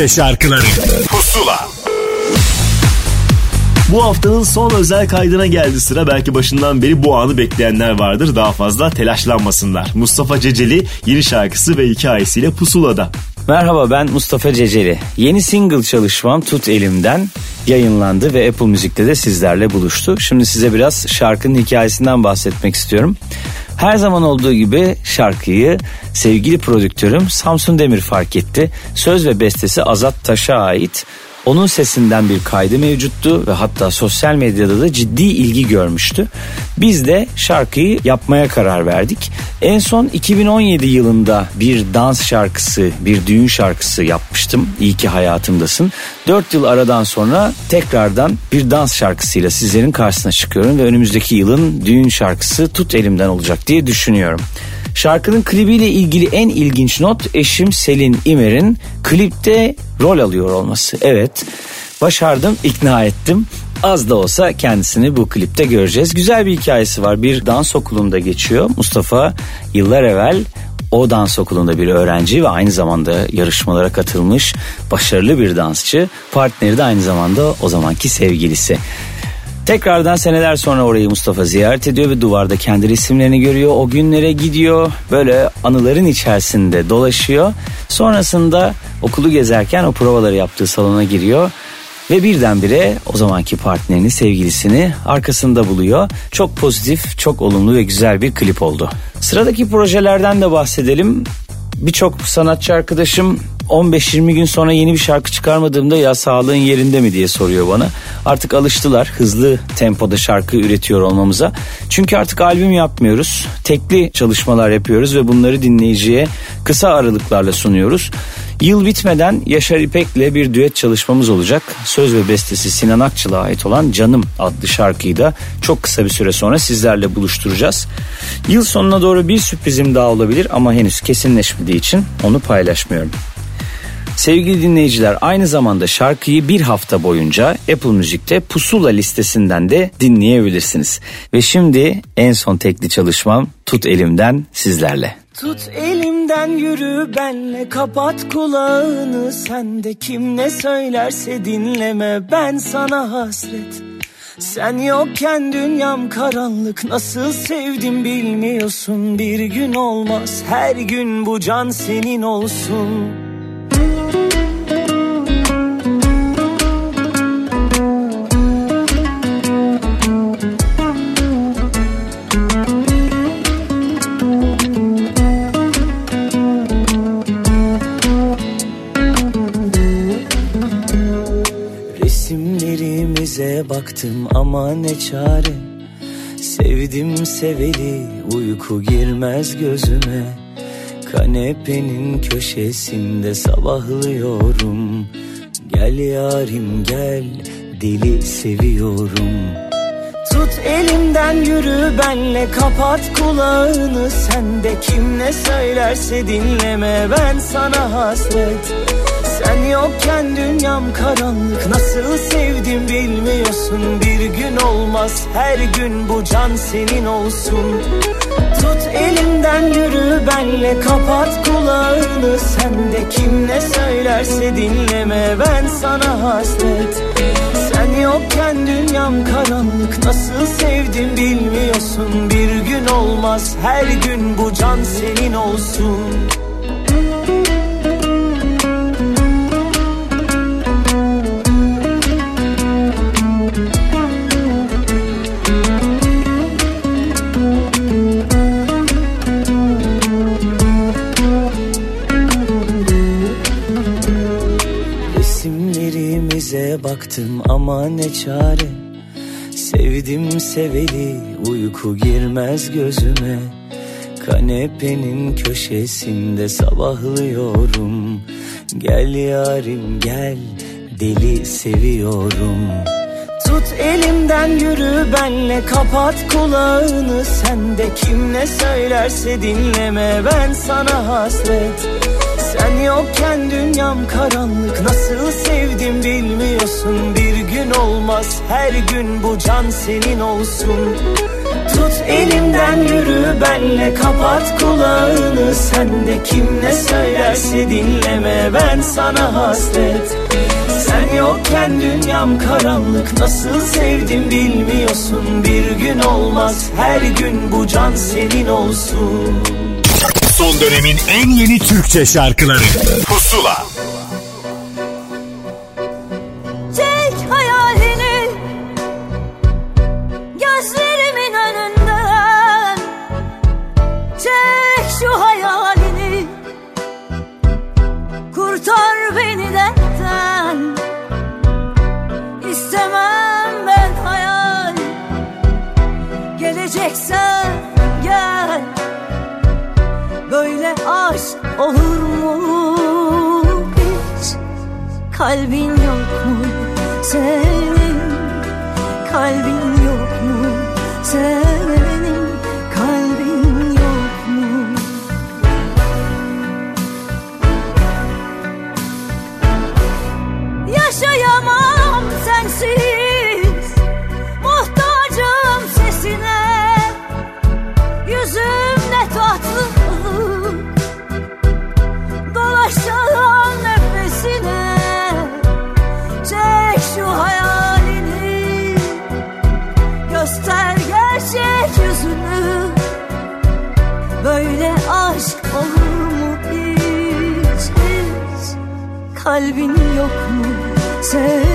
Türkçe şarkıları Pusula Bu haftanın son özel kaydına geldi sıra. Belki başından beri bu anı bekleyenler vardır. Daha fazla telaşlanmasınlar. Mustafa Ceceli yeni şarkısı ve hikayesiyle Pusula'da. Merhaba ben Mustafa Ceceli. Yeni single çalışmam Tut Elim'den yayınlandı ve Apple Müzik'te de sizlerle buluştu. Şimdi size biraz şarkının hikayesinden bahsetmek istiyorum. Her zaman olduğu gibi şarkıyı sevgili prodüktörüm Samsun Demir fark etti. Söz ve bestesi Azat Taş'a ait. Onun sesinden bir kaydı mevcuttu ve hatta sosyal medyada da ciddi ilgi görmüştü. Biz de şarkıyı yapmaya karar verdik. En son 2017 yılında bir dans şarkısı, bir düğün şarkısı yapmıştım. İyi ki hayatımdasın. 4 yıl aradan sonra tekrardan bir dans şarkısıyla sizlerin karşısına çıkıyorum ve önümüzdeki yılın düğün şarkısı Tut Elimden olacak diye düşünüyorum. Şarkının klibiyle ilgili en ilginç not eşim Selin İmer'in klipte rol alıyor olması. Evet başardım ikna ettim. Az da olsa kendisini bu klipte göreceğiz. Güzel bir hikayesi var. Bir dans okulunda geçiyor. Mustafa yıllar evvel o dans okulunda bir öğrenci ve aynı zamanda yarışmalara katılmış başarılı bir dansçı. Partneri de aynı zamanda o zamanki sevgilisi. Tekrardan seneler sonra orayı Mustafa ziyaret ediyor ve duvarda kendi resimlerini görüyor. O günlere gidiyor. Böyle anıların içerisinde dolaşıyor. Sonrasında okulu gezerken o provaları yaptığı salona giriyor. Ve birdenbire o zamanki partnerini, sevgilisini arkasında buluyor. Çok pozitif, çok olumlu ve güzel bir klip oldu. Sıradaki projelerden de bahsedelim. Birçok sanatçı arkadaşım 15-20 gün sonra yeni bir şarkı çıkarmadığımda ya sağlığın yerinde mi diye soruyor bana. Artık alıştılar hızlı tempoda şarkı üretiyor olmamıza. Çünkü artık albüm yapmıyoruz. Tekli çalışmalar yapıyoruz ve bunları dinleyiciye kısa aralıklarla sunuyoruz. Yıl bitmeden Yaşar İpek'le bir düet çalışmamız olacak. Söz ve bestesi Sinan Akçıl'a ait olan Canım adlı şarkıyı da çok kısa bir süre sonra sizlerle buluşturacağız. Yıl sonuna doğru bir sürprizim daha olabilir ama henüz kesinleşmediği için onu paylaşmıyorum. Sevgili dinleyiciler aynı zamanda şarkıyı bir hafta boyunca Apple Müzik'te Pusula listesinden de dinleyebilirsiniz. Ve şimdi en son tekli çalışmam Tut Elimden sizlerle. Tut elimden yürü benle kapat kulağını sen de kim ne söylerse dinleme ben sana hasret sen yokken dünyam karanlık nasıl sevdim bilmiyorsun bir gün olmaz her gün bu can senin olsun Baktım ama ne çare? Sevdim seveli uyku girmez gözüme. Kanepenin köşesinde sabahlıyorum. Gel yarim gel deli seviyorum. Tut elimden yürü benle kapat kulağını. Sen de kim ne söylerse dinleme ben sana hasret Sen yokken dünyam karanlık. Nasıl sevdim bilmiyorsun. Bir gün olmaz. Her gün bu can senin olsun. Tut elimden yürü benle. Kapat kulağını. Sen de kim ne söylerse dinleme. Ben sana hasret. Sen yokken dünyam karanlık. Nasıl sevdim bilmiyorsun. Bir gün olmaz. Her gün bu can senin olsun Baktım ama ne çare? Sevdim seveli uyku girmez gözüme. Kanepenin köşesinde sabahlıyorum. Gel yarim gel deli seviyorum. Tut elimden yürü benle kapat kulağını. Sen de kim ne söylerse dinleme ben sana hasret yokken dünyam karanlık. Nasıl sevdim bilmiyorsun. Bir gün olmaz. Her gün bu can senin olsun. Tut elimden yürü benle. Kapat kulağını. Sen de kim ne söylerse dinleme. Ben sana hasret. Sen yokken dünyam karanlık. Nasıl sevdim bilmiyorsun. Bir gün olmaz. Her gün bu can senin olsun Son dönemin en yeni Türkçe şarkıları. Pusula. Tek hayalini. Gözlerimin önünden. Çek şu hayalini. Kurtar beni dertten. İstemem ben hayal. Geleceksen aşk olur mu hiç? Kalbin yok mu? Senin Kalbin yok mu? Senin Kalbin yok mu? Senin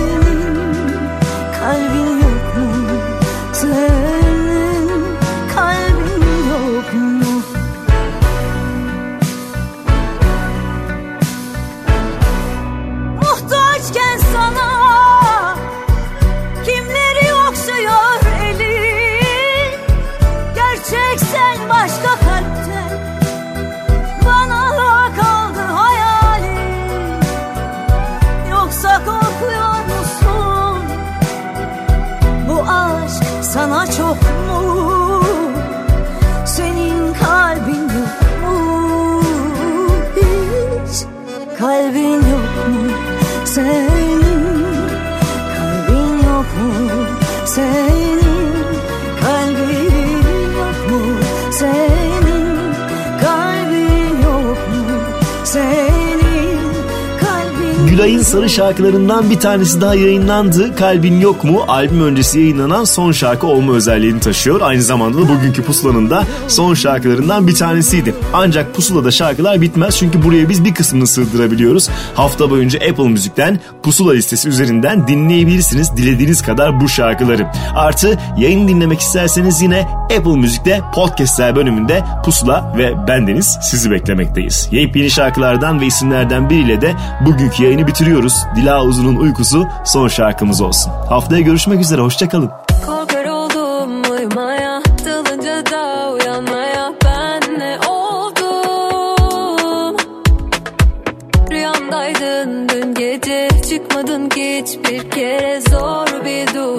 Gülay'ın sarı şarkılarından bir tanesi daha yayınlandı. Kalbin Yok mu? Albüm öncesi yayınlanan son şarkı olma özelliğini taşıyor. Aynı zamanda da bugünkü pusulanın da son şarkılarından bir tanesiydi. Ancak pusulada şarkılar bitmez çünkü buraya biz bir kısmını sığdırabiliyoruz. Hafta boyunca Apple Müzik'ten pusula listesi üzerinden dinleyebilirsiniz dilediğiniz kadar bu şarkıları. Artı yayın dinlemek isterseniz yine Apple Müzik'te podcastler bölümünde pusula ve bendeniz sizi beklemekteyiz. Yepyeni şarkılardan ve isimlerden biriyle de bugünkü yayını bitiriyoruz. Dila Uzun'un uykusu son şarkımız olsun. Haftaya görüşmek üzere hoşçakalın. Korkar oldum uyumaya Dalınca da uyanmaya Ben ne oldum Rüyamdaydın dün gece Çıkmadın hiçbir kere Zor bir durum